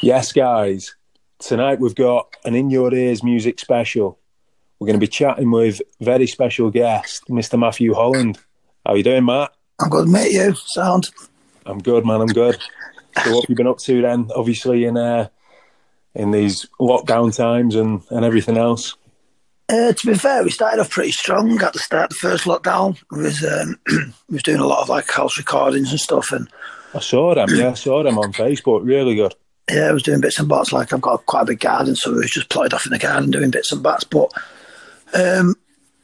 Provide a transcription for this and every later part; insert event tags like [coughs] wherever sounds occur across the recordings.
Yes, guys. Tonight we've got an In Your Ears music special. We're going to be chatting with very special guest, Mr. Matthew Holland. How are you doing, Matt? I'm good, mate. You sound? I'm good, man. I'm good. So, what have you been up to then? Obviously, in uh, in these lockdown times and, and everything else. Uh, to be fair, we started off pretty strong at the start of the first lockdown. We was um, [clears throat] we was doing a lot of like house recordings and stuff, and I saw them. Yeah, I saw them on Facebook. Really good. Yeah, I was doing bits and bats. Like I've got quite a big garden, so we was just plotted off in the garden doing bits and bats. But um,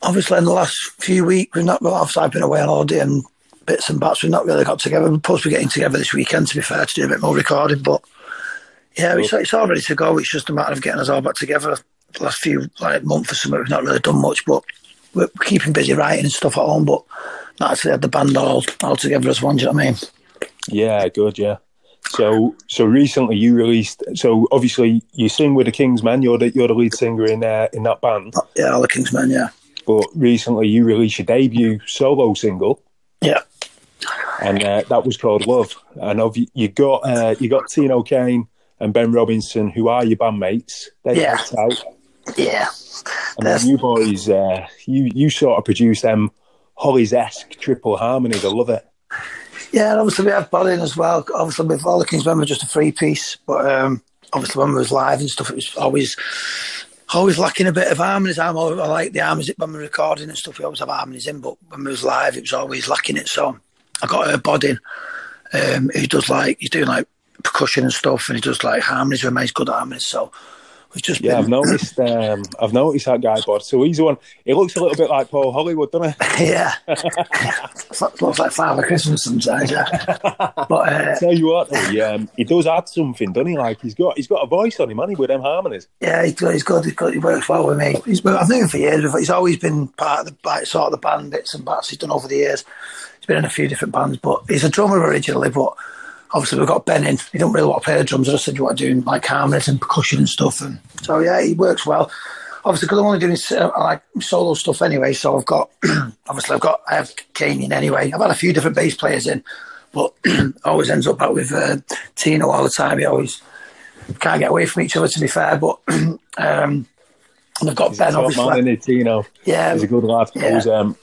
obviously, in the last few weeks, we've not. Well, obviously, I've been away on holiday and bits and bats. We've not really got together. We're supposed to be getting together this weekend, to be fair, to do a bit more recording. But yeah, it's, it's all ready to go. It's just a matter of getting us all back together. The last few like month or something, we've not really done much, but we're keeping busy writing and stuff at home. But not actually had the band all all together as one. Do you know what I mean? Yeah, good. Yeah. So, so recently you released. So obviously you sing with the King's Men. You're the you're the lead singer in uh, in that band. Yeah, all the King's Men. Yeah, But recently you released your debut solo single, yeah, and uh, that was called Love. And of you got uh, you got Tino Kane and Ben Robinson, who are your bandmates. They Yeah. out, yeah. and That's- then you boys, uh, you you sort of produced them Hollies esque triple harmonies. I love it. Yeah, and obviously we have Bolin as well. Obviously, with all the King's Men were just a free piece, but um, obviously when we was live and stuff, it was always always lacking a bit of harmonies. I'm always, I like the harmonies when we're recording and stuff. We always have harmonies in, but when we was live, it was always lacking it. So I got a Bodin um, who does like he's doing like percussion and stuff, and he does like harmonies. He's good harmonies, so just Yeah, I've noticed. Um, I've noticed that guy, bud. So he's the one. He looks a little bit like Paul Hollywood, doesn't he? [laughs] yeah, [laughs] looks like Father Christmas sometimes. Yeah, but uh, Tell you what, he, um, he does add something, doesn't he? Like he's got he's got a voice on him, hasn't he, with them harmonies. Yeah, he's good. He's good. He's good. He works well with me. He's, well, I've known him for years. He's always been part of the like, sort of the band bits and bats he's done over the years. He's been in a few different bands, but he's a drummer originally. But obviously we've got Ben in. He don't really want to play the drums. I just said you want to do like harmonies and percussion and stuff. And so yeah, he works well. Obviously, because I'm only doing uh, like solo stuff anyway. So I've got [clears throat] obviously I've got I have Kane in anyway. I've had a few different bass players in, but [clears throat] always ends up out with uh, Tino all the time. He always can't get away from each other to be fair. But [clears throat] um, and I've got He's Ben obviously. man, isn't he, Tino? Yeah, He's a good lad. I, was, um,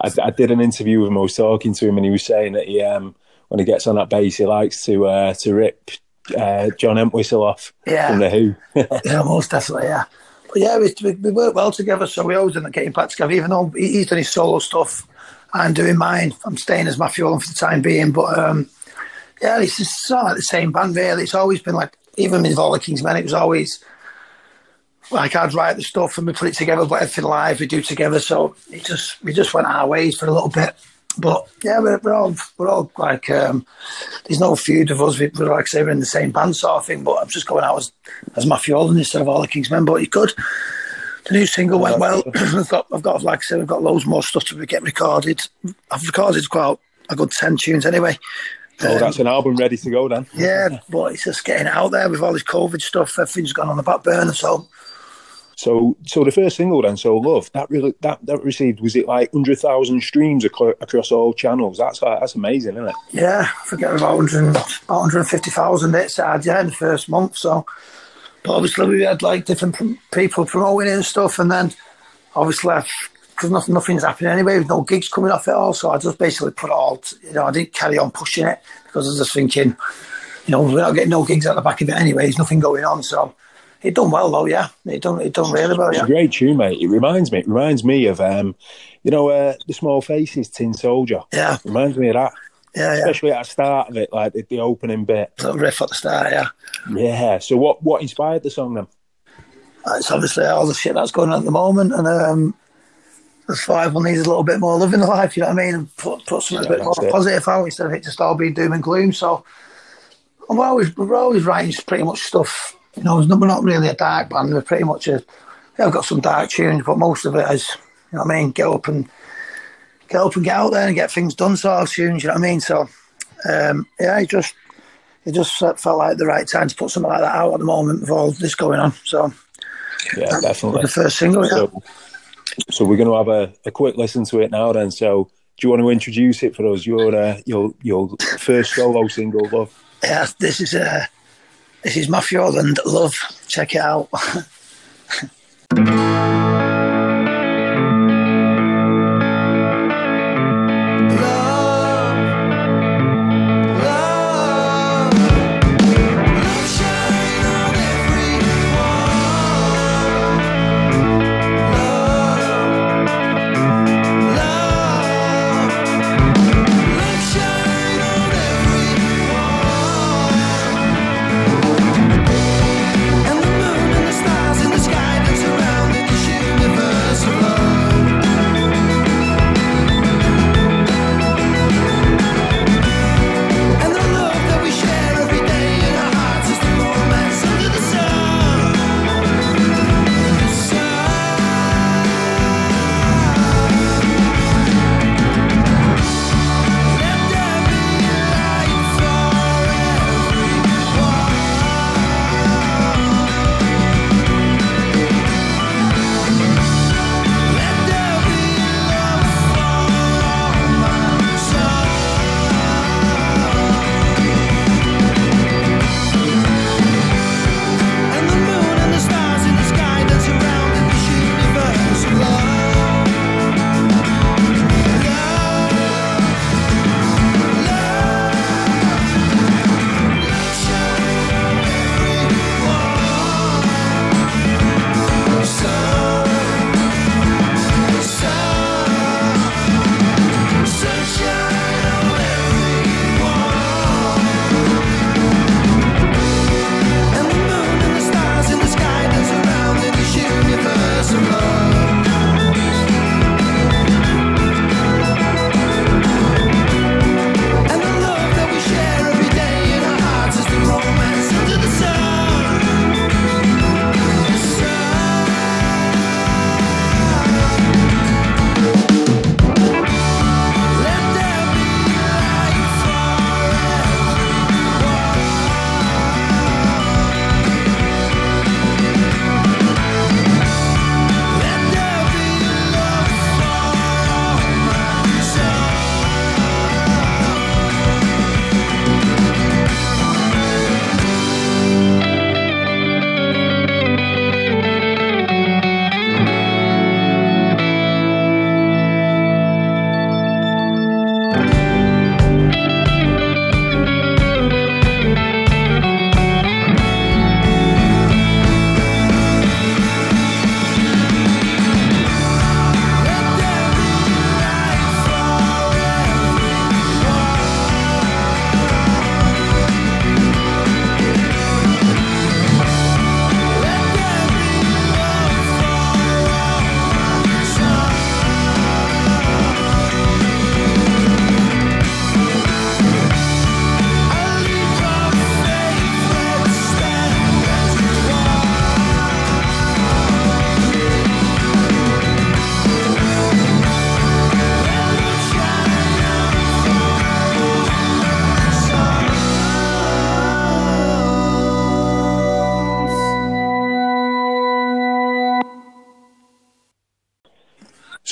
I, I did an interview with him. I was talking to him, and he was saying that he, um, when he gets on that bass, he likes to uh, to rip uh, John Entwistle off Yeah. from the Who. [laughs] yeah, most definitely, yeah. But yeah, we, we, we work well together, so we always end up getting back together. Even though he's doing his solo stuff, I'm doing mine. I'm staying as Matthew Holland for the time being, but um, yeah, it's just sort of like the same band, really. It's always been like, even with all the King's Men, it was always like I'd write the stuff and we put it together, but everything live we do together. So it just we just went our ways for a little bit. But yeah, we're, we're all we're all like um, there's no feud of us. We- We're like say we're in the same band sort of thing. But I'm just going out as as Matthew Holland instead of all the King's Men. But you could. The new single went well. [clears throat] I've got I've got like I said, we've got loads more stuff to get recorded. I've recorded quite a good ten tunes anyway. oh, that's an album ready to go then. Yeah, but it's just getting out there with all this COVID stuff. Everything's gone on the back burner. So So, so the first single then, so love that really that that received was it like hundred thousand streams acro- across all channels? That's that's amazing, isn't it? Yeah, I forget about 100, 150,000 hits I had, yeah, in the first month. So, but obviously we had like different people promoting it and stuff, and then obviously because nothing, nothing's happening anyway, with no gigs coming off it all. So I just basically put it all, you know, I didn't carry on pushing it because I was just thinking, you know, we're not getting no gigs at the back of it anyway. There's nothing going on, so it done well though. Yeah, it done it done really well. It's Yeah, a great tune, mate. It reminds me. It reminds me of um, you know, uh, the Small Faces, Tin Soldier. yeah, Reminds me of that, yeah, yeah. especially at the start of it, like the, the opening bit. Little riff at the start, yeah. Yeah. So, what what inspired the song then? it's obviously all the shit that's going on at the moment, and um, the five will need a little bit more love in the life. You know what I mean? And put put something Yeah, a bit more it. positive out instead of it just all being doom and gloom. So I'm always we're always writing pretty much stuff. You know, we're not really a dark band. We're pretty much a. I've got some dark tunes, but most of it is, you know what I mean? Get up and get up and get out there and get things done. Sort of tunes. You know what I mean? So um, yeah, it just it just felt like the right time to put something like that out at the moment with all this going on. So Yeah, definitely. the first single, yeah. So, so we're going to have a, a quick listen to it now. Then, so do you want to introduce it for us? Your uh, your your first solo single, love. Yeah, this is uh, This is Matthew Holland. Love. Check it out. [laughs]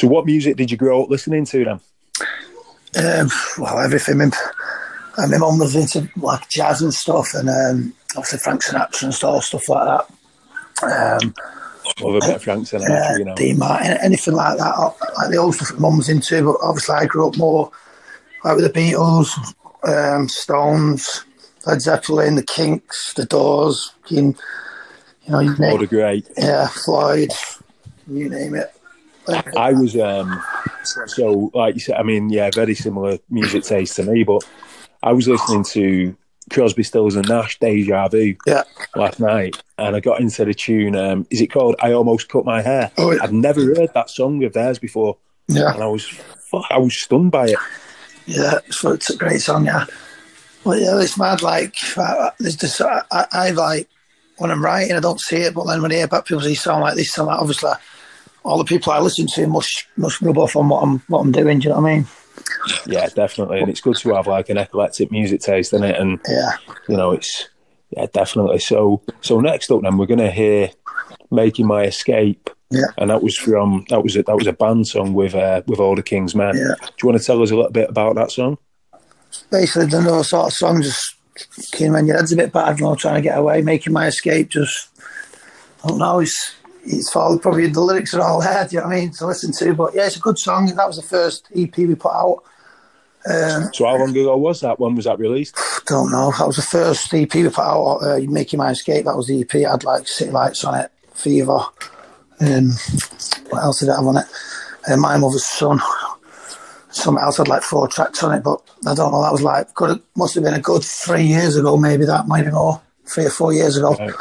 So, what music did you grow up listening to then? Um, well, everything. My, my mum was into like jazz and stuff, and um, obviously Frank Sinatra and stuff, stuff like that. Um, Love a bit of Frank Sinatra, uh, you know. Dean Martin, anything like that. Like the old stuff that mum was into, but obviously I grew up more like with the Beatles, um, Stones, Led Zeppelin, the Kinks, the Doors, you, you know, you name What a great. yeah, Floyd, you name it. I was um so like you said, I mean, yeah, very similar music taste to me, but I was listening to Crosby, Stills and Nash, Deja Vu Yeah, last night, and I got into the tune. Um, is it called "I Almost Cut My Hair"? Oh, yeah. I'd never heard that song of theirs before, yeah. and I was fuck, I was stunned by it. Yeah, so it's a great song. Yeah, well, yeah, it's mad. Like, there's just I, I, I like when I'm writing, I don't see it, but then when I hear back people say sound like this, sound like obviously all the people I listen to must must rub off on what I'm what I'm doing. Do you know what I mean? Yeah, definitely, and it's good to have like an eclectic music taste in it, and Yeah, you know, it's yeah, definitely. So, so next up, then we're gonna hear "Making My Escape." yeah. and that was from that was a, that was a band song with uh, with all the King's Men. Yeah. Do you want to tell us a little bit about that song? Basically, the another sort of song, just Keen when your head's a bit bad, you know, trying to get away, making my escape. Just I don't know. It's it's probably the lyrics are all there. Do you know what I mean to listen to? But yeah, it's a good song. That was the first EP we put out. Um, so how long ago was that? When was that released? [sighs] Don't know. That was the first EP we put out. Uh, Making My Escape. That was the EP. I had like City Lights on it, Fever. Um, what else did I have on it? Uh, My Mother's Son. Something else had like four tracks on it, but I don't know. That was like could have, must have been a good three years ago, maybe that maybe more, three or four years ago. Right.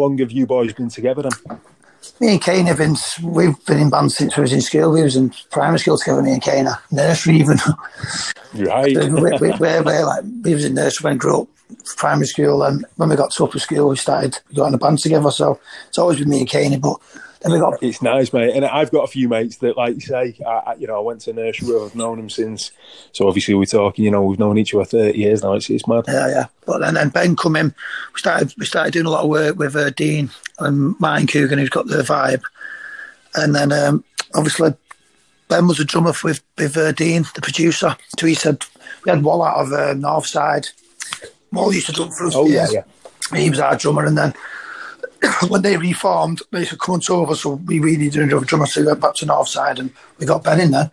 Long have you boys been together then? Me and Kane have been, we've been in band since we was in school. We was in primary school together, me and Kane, nursery even. Right. we, we, we, we're, we're like, we was in nursery when we grew up, primary school, and when we got to upper school, we started going in a band together. So it's always been me and Kane, but then we got. It's nice, mate, and I've got a few mates that, like you say, I, you know, I went to nursery. I've known them since. So obviously, we're talking. You know, we've known each other thirty years now. It's, it's mad. Yeah, yeah. But then, then Ben come in. We started. We started doing a lot of work with uh, Dean and Martin Coogan, who's got the vibe, and then um, obviously. Ben was a drummer with with uh, Dean, the producer. So he said we had Wall out of uh, Northside. Wall used to drum for us. Oh yeah, yeah. He was our drummer, and then [coughs] when they reformed, they said, come to over. So we really didn't have a drummer, so we went back to Northside and we got Ben in there.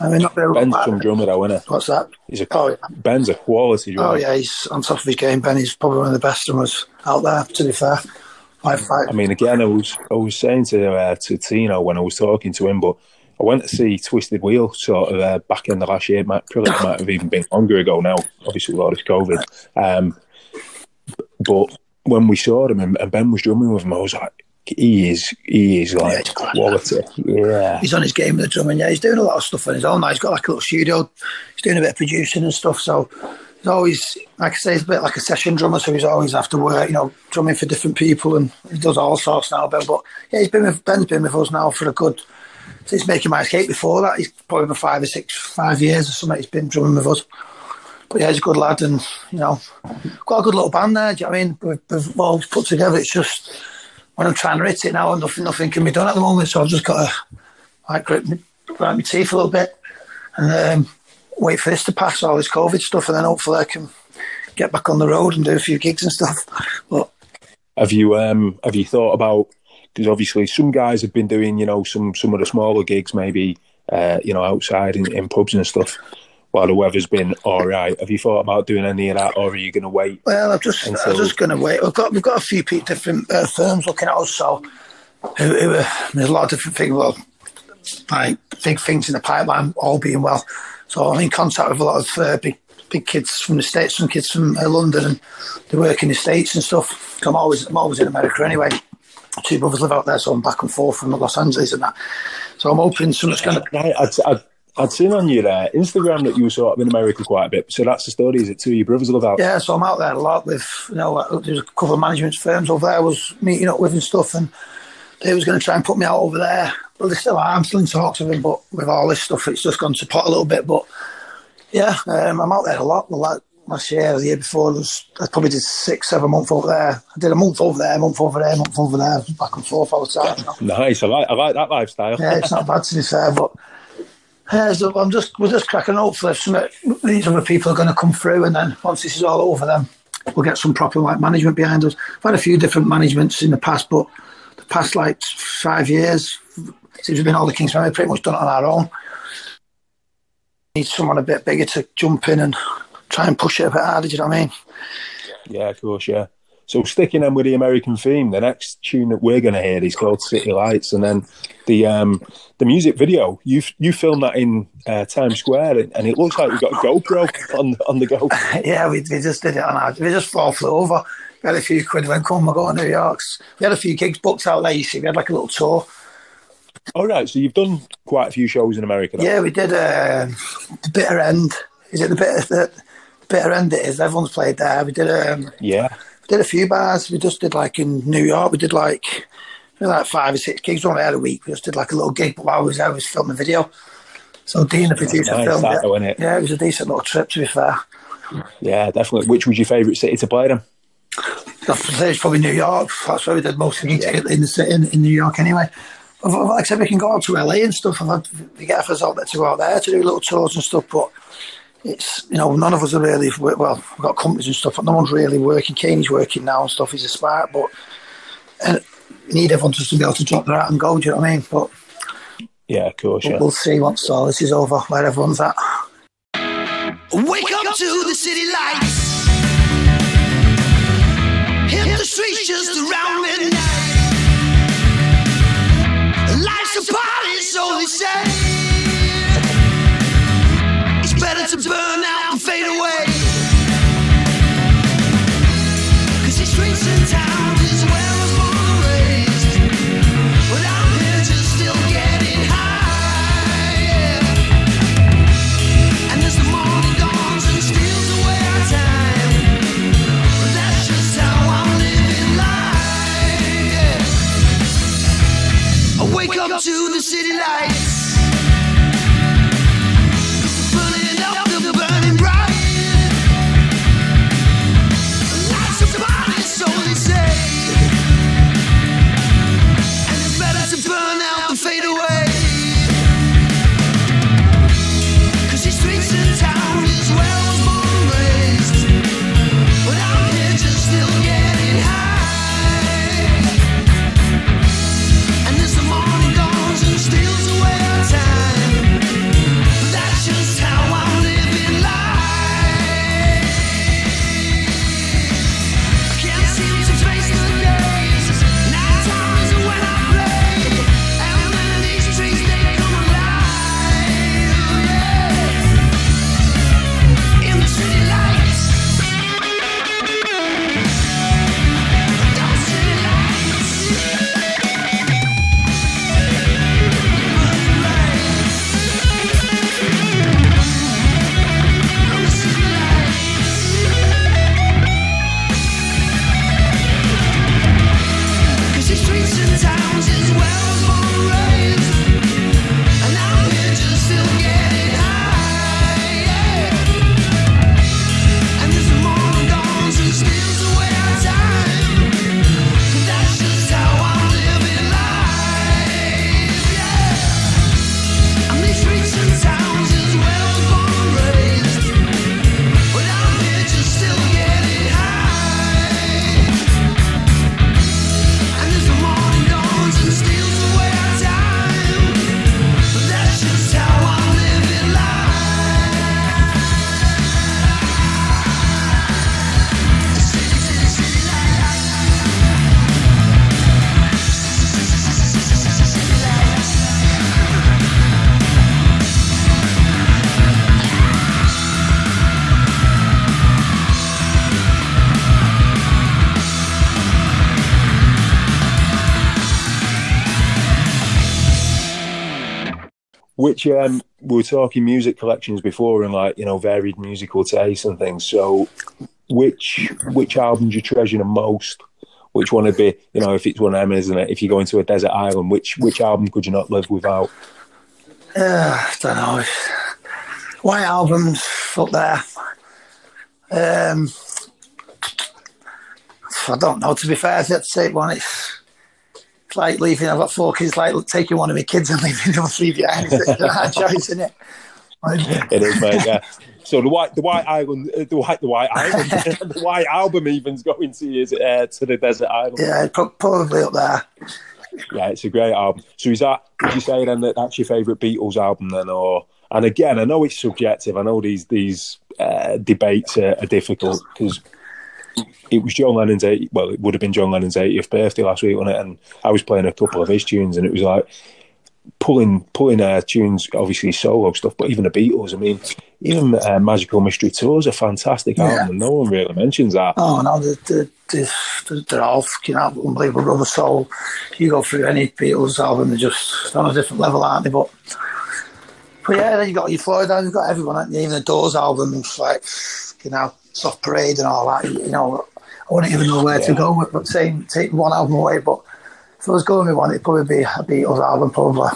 I mean, not very Ben's some drummer, though, isn't it? What's that? He's a, oh, yeah. Ben's a quality drummer. Oh, yeah, he's on top of his game. Ben, he's probably one of the best drummers out there, to be fair. Five, five. I mean, again, I was I was saying to uh, to Tino when I was talking to him, but I went to see Twisted Wheel sort of uh, back in the last year. Might probably might have even been longer ago now. Obviously, a lot of COVID. Um, but when we saw him and, and Ben was drumming with him, I was like, he is he is like Yeah, quality. Yeah, He's on his game with the drumming. Yeah, he's doing a lot of stuff on his own. now. He's got like a little studio. He's doing a bit of producing and stuff. So he's always, like I say, he's a bit like a session drummer. So he's always after work, you know, drumming for different people, and he does all sorts now. Ben, but yeah, he's been with Ben's been with us now for a good. Since making my escape before that, he's probably been five or six, five years or something. He's been drumming with us. But yeah, he's a good lad, and you know, got a good little band there. Do you know what I mean? We've, we've all put together. It's just when I'm trying to hit it now, nothing, nothing can be done at the moment. So I've just got to like grit my, grind my teeth a little bit and um, wait for this to pass all this COVID stuff, and then hopefully I can get back on the road and do a few gigs and stuff. [laughs] But Have you um have you thought about because obviously some guys have been doing you know some some of the smaller gigs maybe uh, you know outside in, in pubs and stuff while the weather's been all right. Have you thought about doing any of that, or are you going to wait? well, I'm just And I'm just going to wait. We've got we've got a few different uh, firms looking at us, so uh, there's a lot of different things. Well, like big things in the pipeline, all being well. So I'm in contact with a lot of uh, big big kids from the states, some kids from uh, London, and they work in the states and stuff. I'm always I'm always in America anyway. Two brothers live out there, so I'm back and forth from Los Angeles and that. So I'm hoping something's going to. I'd, I'd, I'd seen on your uh, Instagram that you were sort of in America quite a bit. So that's the story. Is it two of your brothers live out? Yeah, so I'm out there a lot with, you know, uh, there's a couple of management firms over there I was meeting up with and stuff, and they was going to try and put me out over there. Well, they still are. I'm still in talks with them, but with all this stuff, it's just gone to pot a little bit. But yeah, um, I'm out there a lot. Well, like last year, the year before, was, I probably did six, seven months over there. I did a month over there, a month over there, a month over there, back and forth all the time. you know. Nice. I like I like that lifestyle. Yeah, it's not bad to be fair, but so I'm just we're just cracking. Hopefully, some these other people are going to come through, and then once this is all over, then we'll get some proper like management behind us. I've had a few different managements in the past, but the past like five years since we've been all the Kings, we've pretty much done it on our own. Need someone a bit bigger to jump in and try and push it a bit harder. Do you know what I mean? Yeah, of course, yeah. So sticking them with the American theme, the next tune that we're going to hear is called City Lights, and then the um, the music video you you filmed that in uh, Times Square, and, it looks like we have got a GoPro [laughs] on on the go. [laughs] yeah, we, we just did it on our, we just all flew over. We had a few quid when come, we're going to New York's. We had a few gigs booked out there, you see. We had like a little tour. All right, so you've done quite a few shows in America. Then. Yeah, we did uh, the bitter end. Is it the bitter, the bitter end it is? Everyone's played there. We did um, yeah, did a few bars. We just did like in New York, we did like we like five or six gigs. We only had a week. We just did like a little gig, but while I was there, I was filming a video. So Dean, the producer, nice, filmed that it. though, innit? Yeah, it was a decent little trip to be fair. yeah, definitely. Which was your favourite city to play in? It's probably New York. That's where we did most of the gigs in the city in, in New York anyway. Like I said, we can go out to LA and stuff. I've had we get us out there to go out there to do little tours and stuff, but it's you know none of us are really well. We've got companies and stuff, but no one's really working. Kaney's working now and stuff. He's a smart, but and you need everyone just to be able to drop their hat and go. Do you know what I mean? But Yeah, of course. Yeah. we'll see once all this is over where everyone's at. Wake up to the city lights. Hit the streets just around midnight. Life's a party, so they say. To burn out which um, we were talking music collections before and like you know varied musical tastes and things. So, which which album do you treasure the most? Which one would be you know if it's one of them, isn't it? If you go into a desert island, which which album could you not live without? Uh, I don't know. White albums up there. Um, I don't know. To be fair, to take one, it's, it's like leaving. I've got four kids. Like taking one of my kids and [laughs] leaving them three behind. It's a hard choice, isn't it? It is, mate. Yeah. So the white, the white island, uh, the white, the white island, [laughs] the white album even's going to is uh, to the desert island. Yeah, probably up there. Yeah, it's a great album. So is that? Would you say then that that's your favourite Beatles album then, or? And again, I know it's subjective. I know these these uh, debates are, are difficult because it was John Lennon's 80, well, it would have been John Lennon's 80th birthday last week, wasn't it? And I was playing a couple of his tunes, and it was like pulling pulling uh, tunes, obviously solo stuff, but even the Beatles. I mean, even uh, Magical Mystery Tour is a fantastic Yeah. album, and no one really mentions that. Oh no, the, the, the, they're all fucking unbelievable rubber soul. You go through any Beatles album, they're just on a different level, aren't they? But but yeah, then you got your Floyd, you've got everyone, you? even the Doors albums, like you know, Soft Parade and all that. You know, I wouldn't even know where to go with, but saying take one album away. But if I was going with one, it'd probably be a Beatles album, probably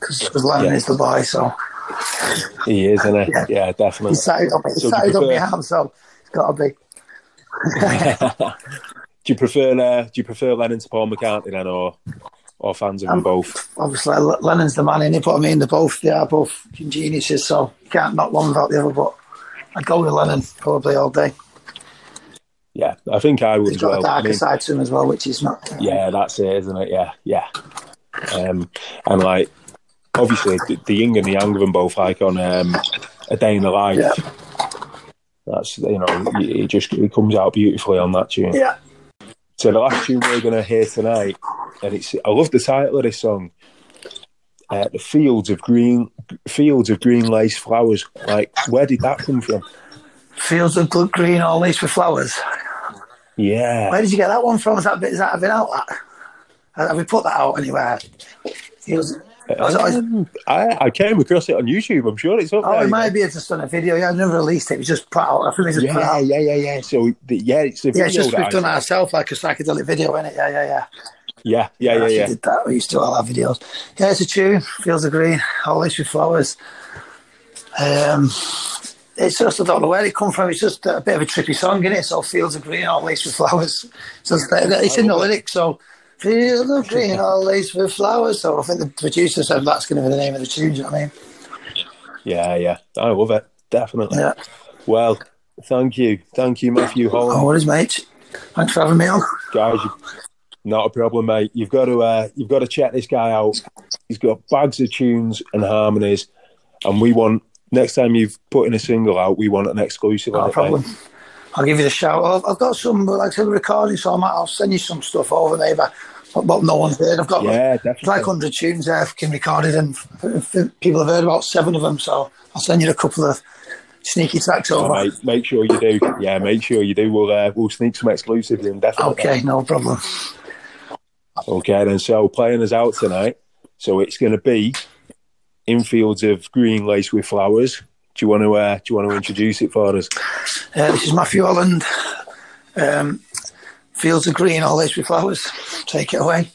because Lennon Yeah. is the boy. So He is, isn't he? Yeah. Yeah, definitely. he started on me, he So started on prefer- arm, so it's got to be. [laughs] Do you prefer uh, do you prefer Lennon to Paul McCartney then, or or fans of them Um, both? obviously Lennon's the man in it, but I mean they're both they are both geniuses, so you can't knock one without the other. But I'd go with Lennon probably all day. Yeah, I think I would He's as got well. a darker I mean, side to him as well, which is not. yeah, that's it, isn't it? Yeah, yeah. Um, and like, obviously, the, the yin and the yang of them both, like on um, a day in the life. Yeah. That's you know, it just it comes out beautifully on that tune. Yeah, So the last tune we're gonna hear tonight, and it's I love the title of this song. Uh, the fields of green, fields of green lace flowers. Like, where did that come from? fields of good green, all laced with flowers. Yeah, Where did you get that one from? Is that bit? Is that have been out? That have we put that out anywhere? Was it- Um, I, I came across it on YouTube. I'm sure it's up Oh, there. it might be just on a video. Yeah, I've never released it. It was just put out. I think it's just put Yeah, out. yeah, yeah, yeah. So the, yeah, it's video Yeah, it's just we've I- done it ourselves, like a psychedelic video, innit? Yeah, yeah, yeah. Yeah, yeah, yeah, yeah. did that. We used to all our videos. Yeah, it's a tune. Fields of green, all laced with flowers. Um, it's just I don't know where it come from. It's just a bit of a trippy song, isn't it? So fields of green, all laced with flowers. So it's, in the lyrics. So fields of green, [laughs] all laced with flowers. So I think the producer said that's going to be the name of the tune. Do you know what I mean? Yeah, yeah. I love it. Definitely. Yeah. Well, thank you. Thank you, Matthew Holland. what is mate? Thanks for having me on. Guys, you, not a problem, mate. You've got to uh, you've got to check this guy out. He's got bags of tunes and harmonies, and we want next time you've put in a single out, we want an exclusive No problem. mate. I'll give you the shout. I've, I've got some, like I said, recording, so I might, I'll send you some stuff over maybe. But, but no one's heard. I've got Yeah, like 100 tunes there fucking recorded, and people have heard about seven of them. So I'll send you a couple of sneaky tracks Oh, over. mate, make sure you do. Yeah, make sure you do. We'll uh, we'll sneak some exclusives in. Definitely. Okay, no problem. Okay, then. So playing us out tonight. So it's going to be in fields of green lace with flowers. Do you want to uh, do you want to introduce it for us? Uh, this is Matthew Holland. Um, Fields of Green, all laced with flowers. Take it away.